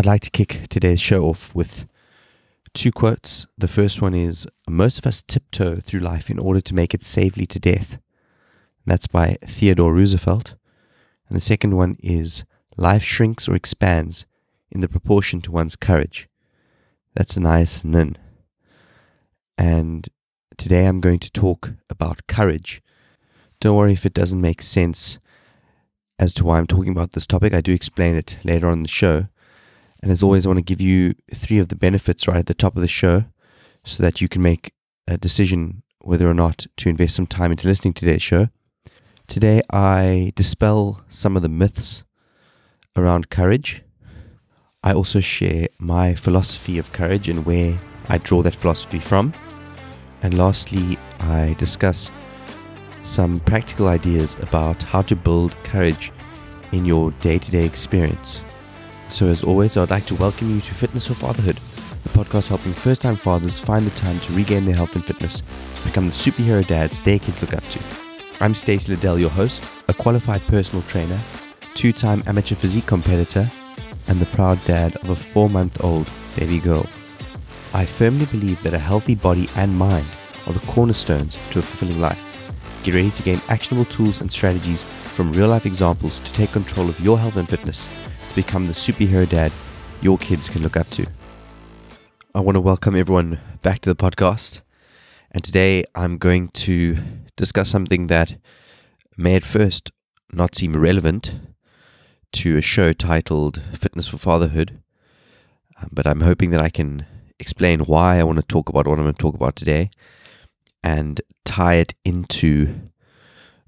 I'd like to kick today's show off with two quotes. The first one is Most of us tiptoe through life in order to make it safely to death. That's by Theodore Roosevelt. And the second one is Life shrinks or expands in the proportion to one's courage. That's Anais Nin. And today I'm going to talk about courage. Don't worry if it doesn't make sense as to why I'm talking about this topic. I do explain it later on in the show. And as always, I want to give you three of the benefits right at the top of the show so that you can make a decision whether or not to invest some time into listening to today's show. Today, I dispel some of the myths around courage. I also share my philosophy of courage and where I draw that philosophy from. And lastly, I discuss some practical ideas about how to build courage in your day to day experience. So, as always, I'd like to welcome you to Fitness for Fatherhood, the podcast helping first time fathers find the time to regain their health and fitness, become the superhero dads their kids look up to. I'm Stacey Liddell, your host, a qualified personal trainer, two time amateur physique competitor, and the proud dad of a four month old baby girl. I firmly believe that a healthy body and mind are the cornerstones to a fulfilling life. Get ready to gain actionable tools and strategies from real life examples to take control of your health and fitness to become the superhero dad your kids can look up to. I want to welcome everyone back to the podcast. And today I'm going to discuss something that may at first not seem relevant to a show titled Fitness for Fatherhood. Um, but I'm hoping that I can explain why I want to talk about what I'm going to talk about today and tie it into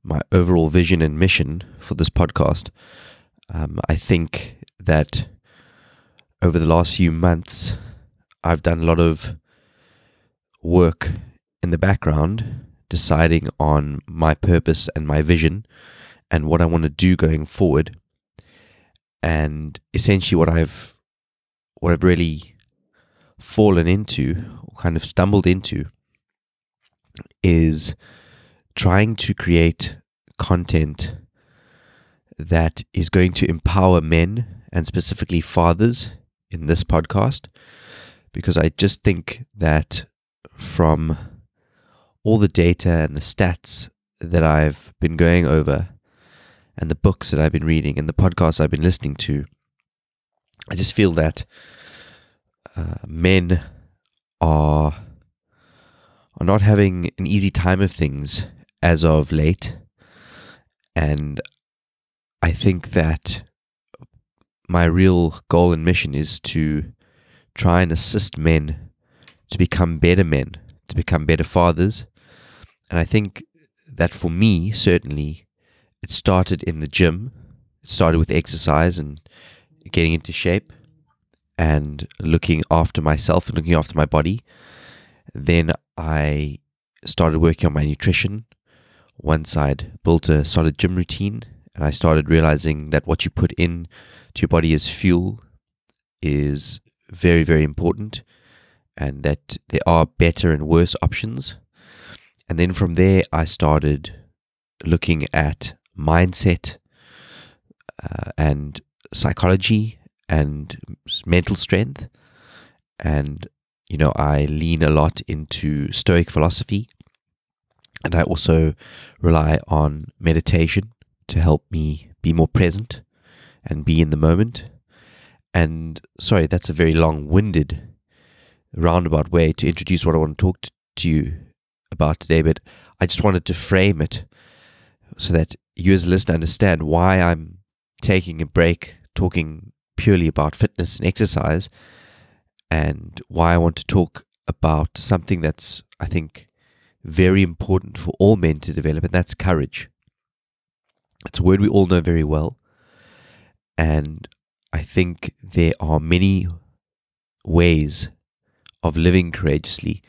my overall vision and mission for this podcast um, I think that over the last few months, I've done a lot of work in the background, deciding on my purpose and my vision and what I want to do going forward. And essentially, what I've what I've really fallen into, or kind of stumbled into, is trying to create content that is going to empower men and specifically fathers in this podcast because I just think that from all the data and the stats that I've been going over and the books that I've been reading and the podcasts I've been listening to, I just feel that uh, men are are not having an easy time of things as of late, and I think that my real goal and mission is to try and assist men to become better men, to become better fathers. And I think that for me, certainly, it started in the gym. It started with exercise and getting into shape and looking after myself and looking after my body. Then I started working on my nutrition. Once I'd built a solid gym routine and I started realizing that what you put in to your body as fuel is very, very important, and that there are better and worse options. And then from there, I started looking at mindset uh, and psychology and mental strength. And, you know, I lean a lot into Stoic philosophy. And I also rely on meditation to help me be more present and be in the moment. And sorry, that's a very long winded, roundabout way to introduce what I want to talk to you about today, but I just wanted to frame it so that you as a listener understand why I'm taking a break talking purely about fitness and exercise and why I want to talk about something that's, I think, very important for all men to develop, and that's courage. It's a word we all know very well. And I think there are many ways of living courageously.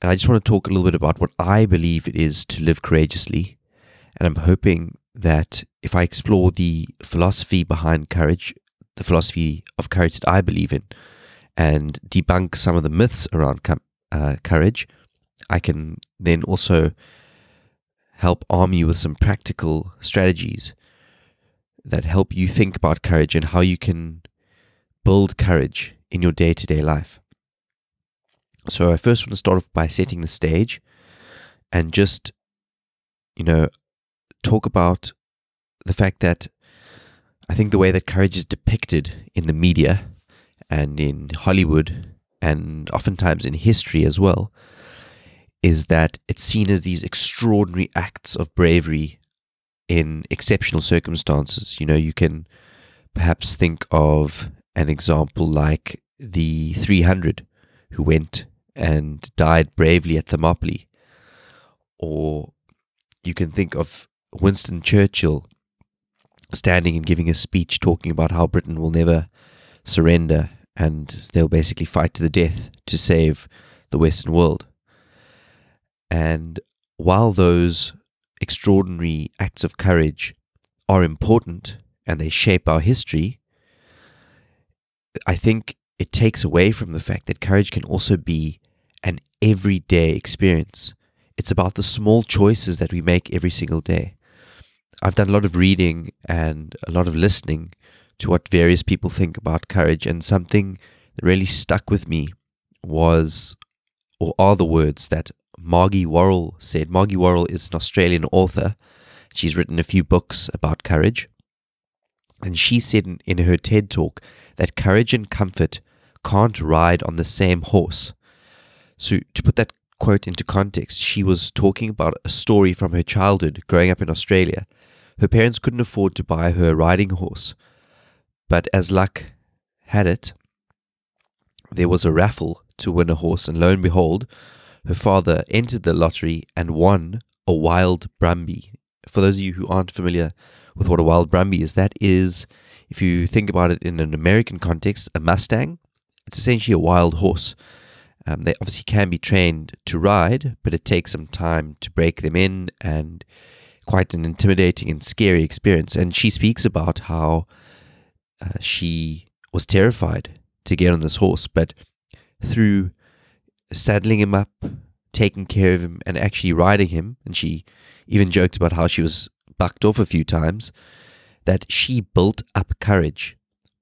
And I just want to talk a little bit about what I believe it is to live courageously. And I'm hoping that if I explore the philosophy behind courage, the philosophy of courage that I believe in, and debunk some of the myths around uh, courage, I can then also help arm you with some practical strategies that help you think about courage and how you can build courage in your day to day life. So I first want to start off by setting the stage and just, you know, talk about the fact that I think the way that courage is depicted in the media and in Hollywood and oftentimes in history as well is that it's seen as these extraordinary acts of bravery in exceptional circumstances. You know, you can perhaps think of an example like the 300 who went and died bravely at Thermopylae. Or you can think of Winston Churchill standing and giving a speech talking about how Britain will never surrender and they'll basically fight to the death to save the Western world. And while those extraordinary acts of courage are important and they shape our history, I think it takes away from the fact that courage can also be an everyday experience. It's about the small choices that we make every single day. I've done a lot of reading and a lot of listening to what various people think about courage, and something that really stuck with me was, or are the words that Margie Warrell said. Margie Warrell is an Australian author. She's written a few books about courage. And she said in, her TED talk that courage and comfort can't ride on the same horse. So, to put that quote into context, she was talking about a story from her childhood growing up in Australia. Her parents couldn't afford to buy her a riding horse, but as luck had it, there was a raffle to win a horse, and lo and behold, her father entered the lottery and won a wild Brumby. For those of you who aren't familiar with what a wild Brumby is, that is, if you think about it in an American context, a Mustang. It's essentially a wild horse. Um, they obviously can be trained to ride, but it takes some time to break them in and quite an intimidating and scary experience. And she speaks about how uh, she was terrified to get on this horse, but through saddling him up, taking care of him, and actually riding him. And she even joked about how she was bucked off a few times. That she built up courage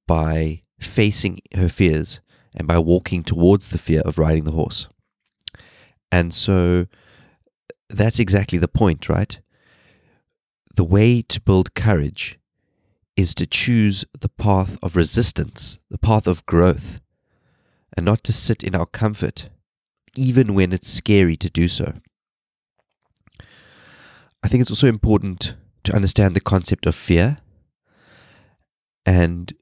by facing her fears and by walking towards the fear of riding the horse. And so that's exactly the point, right? The way to build courage is to choose the path of resistance, the path of growth, and not to sit in our comfort even when it's scary to do so. I think it's also important to understand the concept of fear. And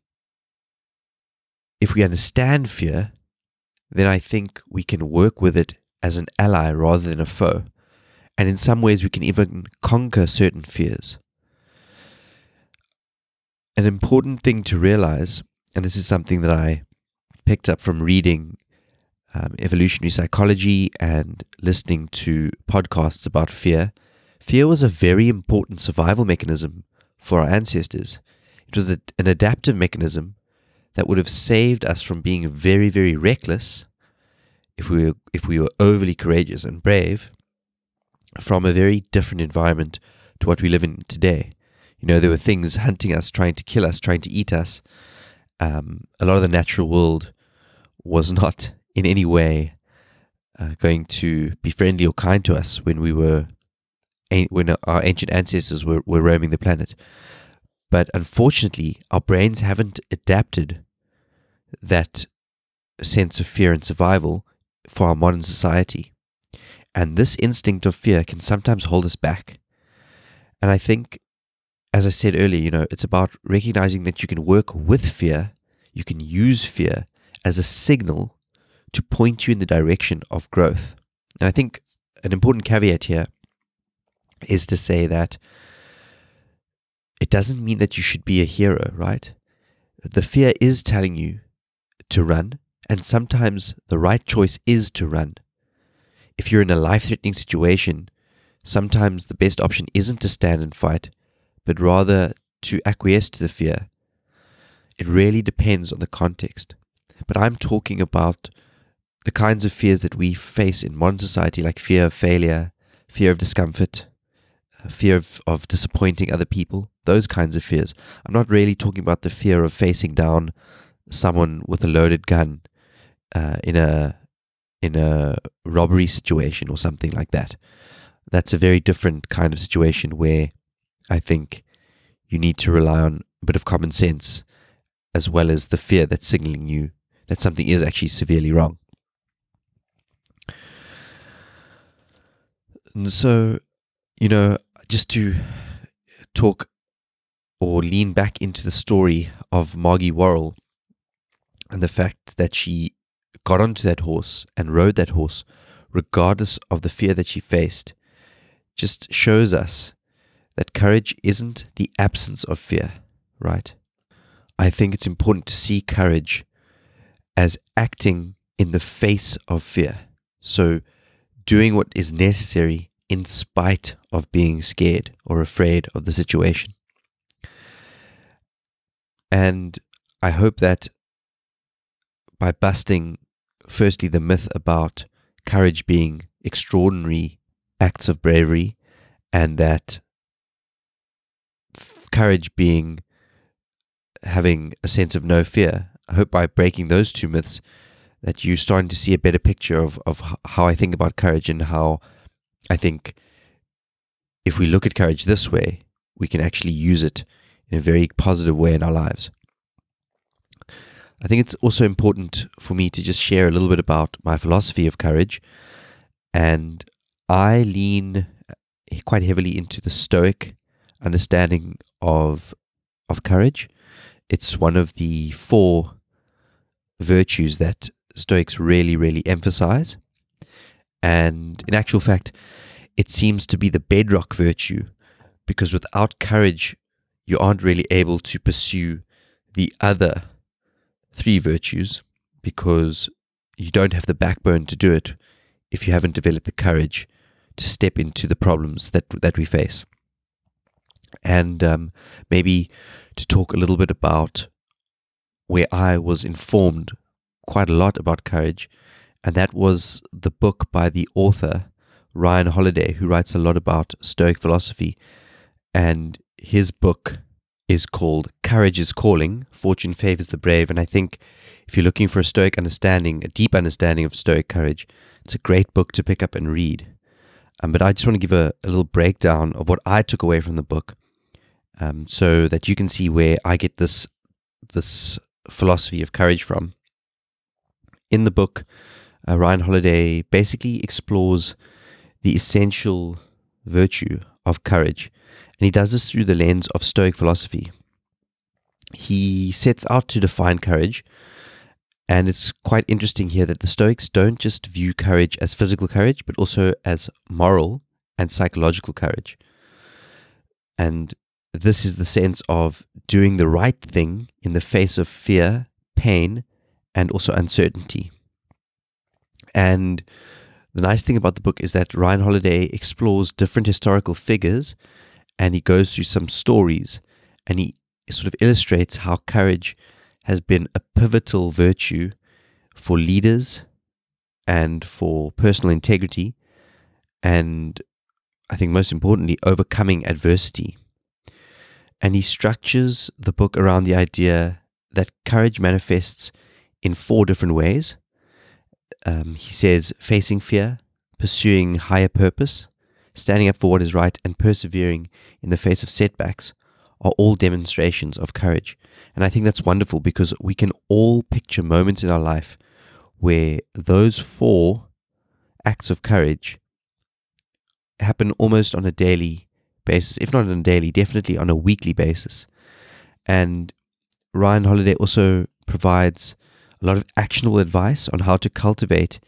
if we understand fear, then I think we can work with it as an ally rather than a foe. And in some ways, we can even conquer certain fears. An important thing to realize, and this is something that I picked up from reading um, evolutionary psychology and listening to podcasts about fear, fear was a very important survival mechanism for our ancestors. It was a, an adaptive mechanism that would have saved us from being very, very reckless if we were, if we were overly courageous and brave from a very different environment to what we live in today. You know, there were things hunting us, trying to kill us, trying to eat us. Um, a lot of the natural world was not in any way uh, going to be friendly or kind to us when we were when our ancient ancestors were, were roaming the planet. But unfortunately, our brains haven't adapted that sense of fear and survival for our modern society. And this instinct of fear can sometimes hold us back. And I think, as I said earlier, you know, it's about recognizing that you can work with fear, you can use fear as a signal to point you in the direction of growth. And I think an important caveat here is to say that it doesn't mean that you should be a hero, right? The fear is telling you to run, and sometimes the right choice is to run. If you're in a life threatening situation, sometimes the best option isn't to stand and fight, but rather to acquiesce to the fear. It really depends on the context. But I'm talking about the kinds of fears that we face in modern society, like fear of failure, fear of discomfort, uh, fear of, of disappointing other people, those kinds of fears. I'm not really talking about the fear of facing down someone with a loaded gun uh, in a in a robbery situation or something like that. That's a very different kind of situation where I think you need to rely on a bit of common sense as well as the fear that's signaling you that something is actually severely wrong. And so, you know, just to talk or lean back into the story of Margie Warrell and the fact that she got onto that horse and rode that horse, regardless of the fear that she faced, just shows us that courage isn't the absence of fear, right? I think it's important to see courage as acting in the face of fear. So, doing what is necessary in spite of being scared or afraid of the situation. And I hope that by busting, firstly, the myth about courage being extraordinary acts of bravery, and that f- courage being having a sense of no fear. I hope by breaking those two myths that you're starting to see a better picture of, of how I think about courage and how I think if we look at courage this way, we can actually use it in a very positive way in our lives. I think it's also important for me to just share a little bit about my philosophy of courage. And I lean eh, quite heavily into the Stoic understanding of, of courage. It's one of the four virtues that Stoics really, really emphasize. And in actual fact, it seems to be the bedrock virtue because without courage, you aren't really able to pursue the other three virtues because you don't have the backbone to do it if you haven't developed the courage to step into the problems that that we face. And um, maybe to talk a little bit about where I was informed quite a lot about courage, and that was the book by the author Ryan Holiday, who writes a lot about Stoic philosophy. And his book is called Courage is Calling Fortune Favors the Brave. And I think if you're looking for a Stoic understanding, a deep understanding of Stoic courage, it's a great book to pick up and read. Um, but I just want to give a, a, little breakdown of what I took away from the book um, so that you can see where I get this, this philosophy of courage from. In the book, uh, Ryan Holiday basically explores the essential virtue of courage, and he does this through the lens of Stoic philosophy. He sets out to define courage, and it's quite interesting here that the Stoics don't just view courage as physical courage, but also as moral and psychological courage. And this is the sense of doing the right thing in the face of fear, pain, and also uncertainty. And the nice thing about the book is that Ryan Holiday explores different historical figures and he goes through some stories and he sort of illustrates how courage has been a pivotal virtue for leaders and for personal integrity and I think most importantly, overcoming adversity. And he structures the book around the idea that courage manifests in four different ways. Um, he says facing fear, pursuing higher purpose, standing up for what is right, and persevering in the face of setbacks are all demonstrations of courage. And I think that's wonderful because we can all picture moments in our life where those four acts of courage happen almost on a daily basis, if not on a daily, definitely on a weekly basis. And Ryan Holiday also provides a lot of actionable advice on how to cultivate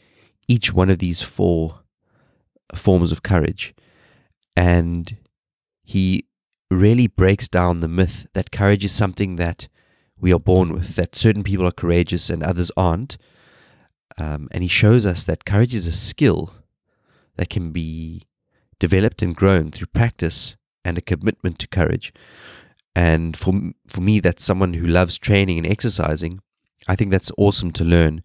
each one of these four forms of courage. And he really breaks down the myth that courage is something that we are born with, that certain people are courageous and others aren't. Um, and he shows us that courage is a skill that can be developed and grown through practice and a commitment to courage. And for for me, that's someone who loves training and exercising. I think that's awesome to learn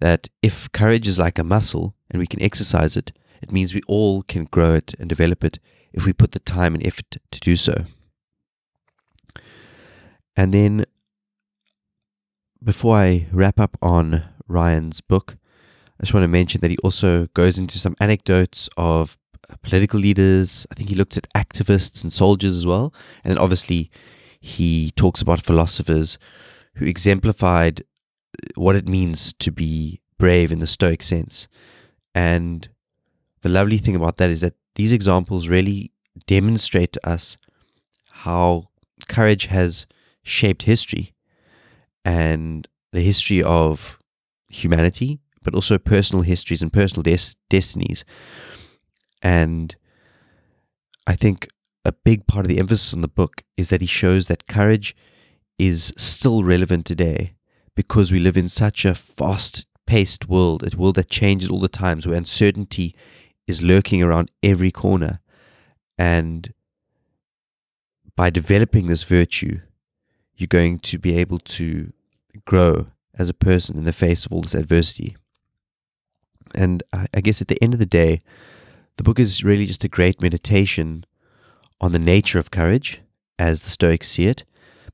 that if courage is like a muscle and we can exercise it, it means we all can grow it and develop it if we put the time and effort to do so. And then before I wrap up on Ryan's book, I just want to mention that he also goes into some anecdotes of political leaders. I think he looks at activists and soldiers as well. And then obviously, he talks about philosophers who exemplified what it means to be brave in the Stoic sense. And the lovely thing about that is that these examples really demonstrate to us how courage has shaped history and the history of humanity, but also personal histories and personal des- destinies. And I think a big part of the emphasis on the book is that he shows that courage is still relevant today because we live in such a fast paced world, a world that changes all the times, where uncertainty is lurking around every corner. And by developing this virtue, you're going to be able to grow as a person in the face of all this adversity. And I guess at the end of the day, the book is really just a great meditation on the nature of courage as the Stoics see it,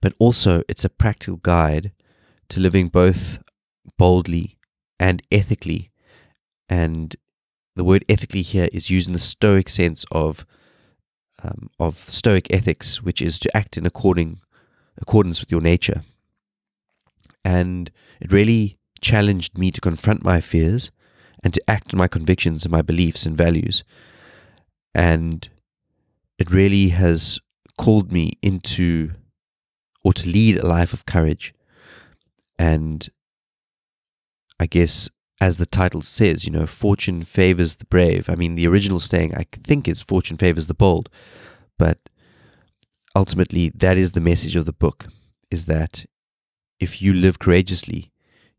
but also it's a practical guide to living both boldly and ethically. And the word ethically here is used in the Stoic sense of um, of Stoic ethics, which is to act in according accordance with your nature. And it really challenged me to confront my fears and to act on my convictions and my beliefs and values. And it really has called me into or to lead a life of courage. And I guess, as the title says, you know, fortune favors the brave. I mean, the original saying, I think, is fortune favors the bold. But ultimately, that is the message of the book is that if you live courageously,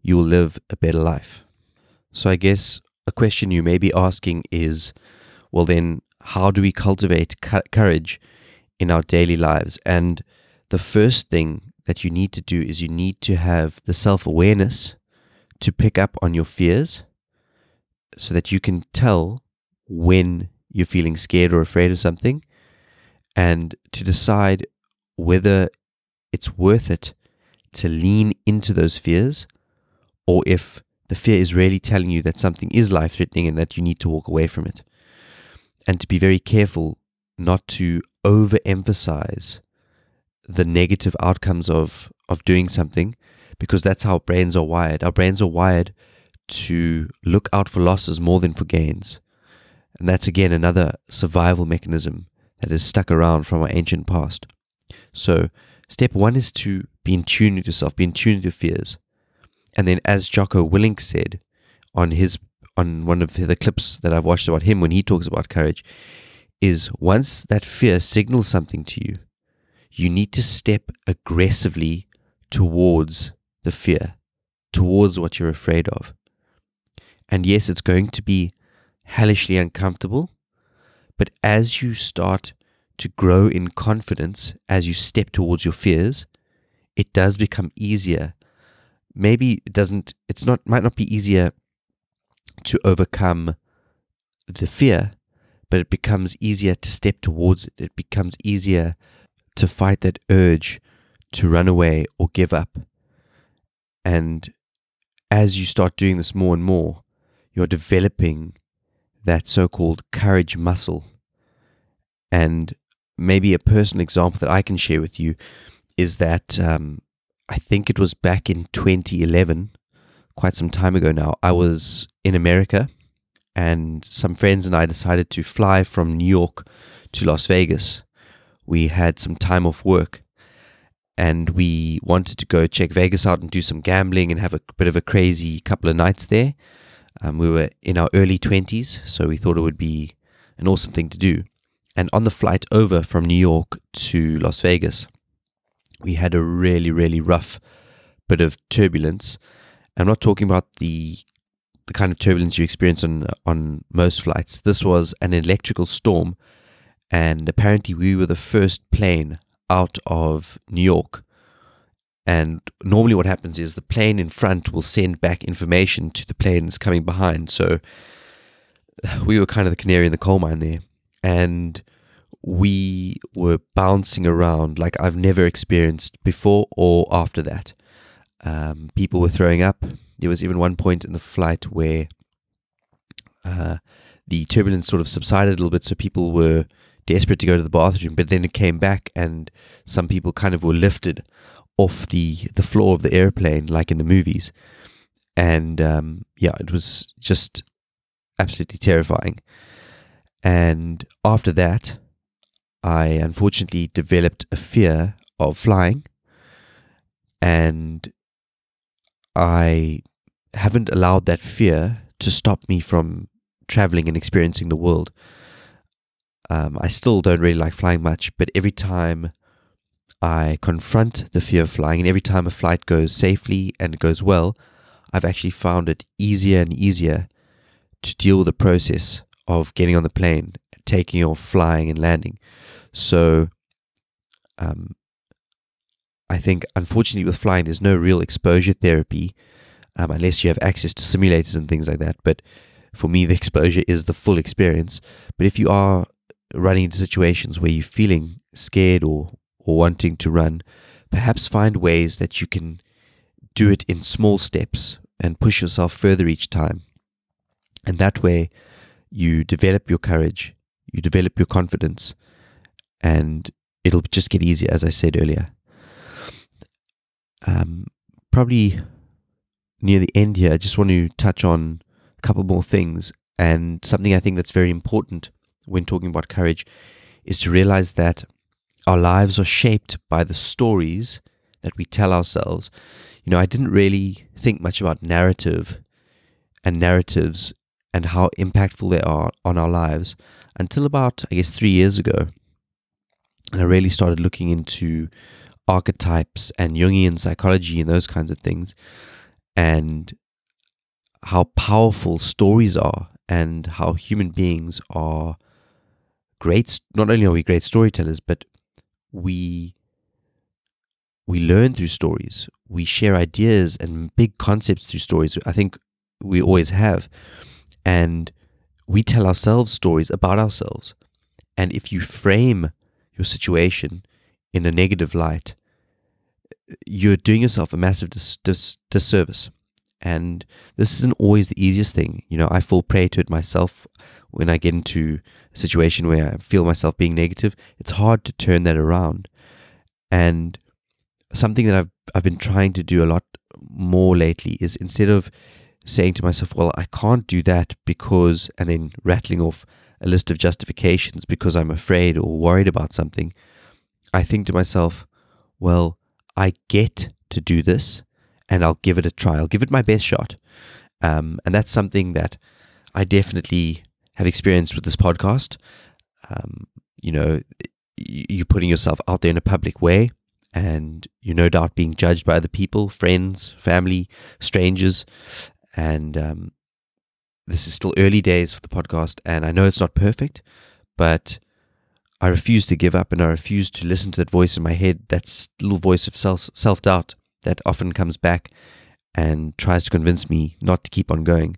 you will live a better life. So I guess a question you may be asking is well, then, how do we cultivate courage in our daily lives? And the first thing that you need to do is you need to have the self awareness to pick up on your fears so that you can tell when you're feeling scared or afraid of something and to decide whether it's worth it to lean into those fears or if the fear is really telling you that something is life threatening and that you need to walk away from it. And to be very careful not to overemphasize the negative outcomes of, of doing something because that's how brains are wired. Our brains are wired to look out for losses more than for gains. And that's again another survival mechanism that is stuck around from our ancient past. So, step one is to be in tune with yourself, be in tune with your fears. And then, as Jocko Willink said on his on one of the clips that I've watched about him when he talks about courage, is once that fear signals something to you, you need to step aggressively towards the fear, towards what you're afraid of. And yes, it's going to be hellishly uncomfortable, but as you start to grow in confidence, as you step towards your fears, it does become easier maybe it doesn't it's not might not be easier to overcome the fear but it becomes easier to step towards it it becomes easier to fight that urge to run away or give up and as you start doing this more and more you're developing that so-called courage muscle and maybe a personal example that i can share with you is that um, I think it was back in 2011, quite some time ago now. I was in America and some friends and I decided to fly from New York to Las Vegas. We had some time off work and we wanted to go check Vegas out and do some gambling and have a bit of a crazy couple of nights there. Um, we were in our early 20s, so we thought it would be an awesome thing to do. And on the flight over from New York to Las Vegas, we had a really, really rough bit of turbulence. I'm not talking about the the kind of turbulence you experience on on most flights. This was an electrical storm, and apparently we were the first plane out of New York. And normally, what happens is the plane in front will send back information to the planes coming behind. So we were kind of the canary in the coal mine there. And we were bouncing around like I've never experienced before or after that. Um, people were throwing up. There was even one point in the flight where uh, the turbulence sort of subsided a little bit, so people were desperate to go to the bathroom. But then it came back, and some people kind of were lifted off the the floor of the airplane, like in the movies. And um, yeah, it was just absolutely terrifying. And after that, I unfortunately developed a fear of flying, and I haven't allowed that fear to stop me from traveling and experiencing the world. Um, I still don't really like flying much, but every time I confront the fear of flying, and every time a flight goes safely and goes well, I've actually found it easier and easier to deal with the process of getting on the plane, taking off, flying, and landing. So, um, I think unfortunately with flying, there's no real exposure therapy um, unless you have access to simulators and things like that. But for me, the exposure is the full experience. But if you are running into situations where you're feeling scared or, or wanting to run, perhaps find ways that you can do it in small steps and push yourself further each time. And that way, you develop your courage, you develop your confidence, and it'll just get easier, as I said earlier. Um, probably near the end here, I just want to touch on a couple more things. And something I think that's very important when talking about courage is to realize that our lives are shaped by the stories that we tell ourselves. You know, I didn't really think much about narrative and narratives and how impactful they are on our lives until about, I guess, three years ago. And I really started looking into archetypes and Jungian psychology and those kinds of things and how powerful stories are and how human beings are great not only are we great storytellers but we we learn through stories. We share ideas and big concepts through stories i think we always have. And we tell ourselves stories about ourselves. And if you frame your situation in a negative light you're doing yourself a massive dis- dis- disservice. And this isn't always the easiest thing. You know, I fall prey to it myself when I get into a situation where I feel myself being negative. It's hard to turn that around. And something that I've I've been trying to do a lot more lately is instead of saying to myself, well, I can't do that because, and then rattling off a list of justifications because I'm afraid or worried about something, I think to myself, well, I get to do this and I'll give it a try. I'll give it my best shot. Um, and that's something that I definitely have experienced with this podcast. Um, you know, you're putting yourself out there in a public way and you're no doubt being judged by other people, friends, family, strangers. And um, this is still early days for the podcast. And I know it's not perfect, but I refuse to give up and I refuse to listen to that voice in my head, that little voice of self self doubt that often comes back and tries to convince me not to keep on going.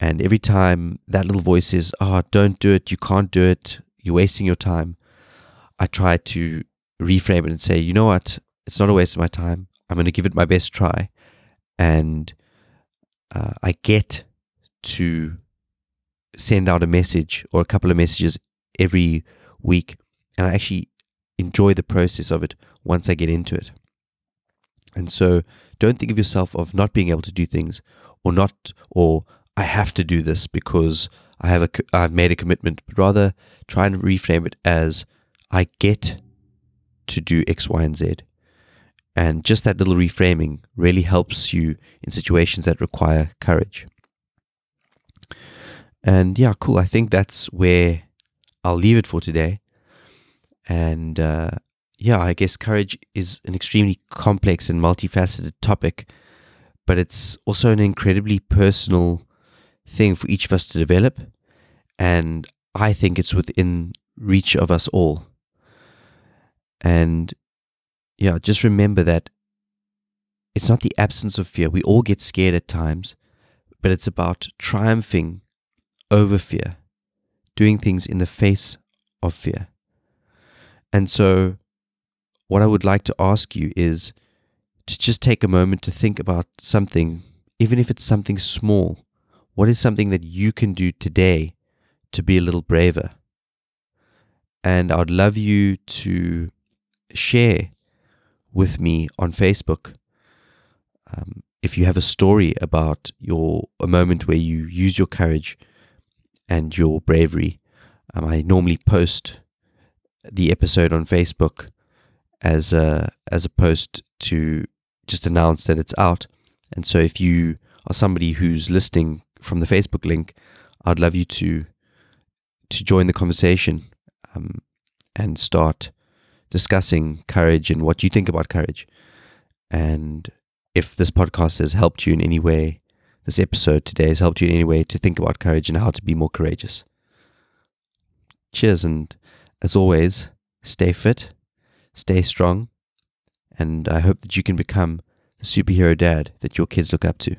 And every time that little voice says, Oh, don't do it, you can't do it, you're wasting your time, I try to reframe it and say, You know what? It's not a waste of my time. I'm going to give it my best try. And uh, I get to send out a message or a couple of messages every week. And I actually enjoy the process of it once I get into it. And so don't think of yourself of not being able to do things or not, or I have to do this because I have a, I've made a commitment, but rather try and reframe it as I get to do X, Y, and Z. And just that little reframing really helps you in situations that require courage. And yeah, cool. I think that's where I'll leave it for today. And uh, yeah, I guess courage is an extremely complex and multifaceted topic, but it's also an incredibly personal thing for each of us to develop. And I think it's within reach of us all. And yeah, just remember that it's not the absence of fear. We all get scared at times, but it's about triumphing over fear doing things in the face of fear. And so, what I would like to ask you is to just take a moment to think about something, even if it's something small. What is something that you can do today to be a little braver? And I'd love you to share with me on Facebook. Um, if you have a story about your a moment where you use your courage and your bravery, um, I normally post the episode on Facebook as a as post to just announce that it's out. And so if you are somebody who's listening from the Facebook link, I'd love you to to join the conversation um, and start discussing courage and what you think about courage. And if this podcast has helped you in any way, this episode today has helped you in any way to think about courage and how to be more courageous. Cheers, and as always, stay fit, stay strong, and I hope that you can become the superhero dad that your kids look up to.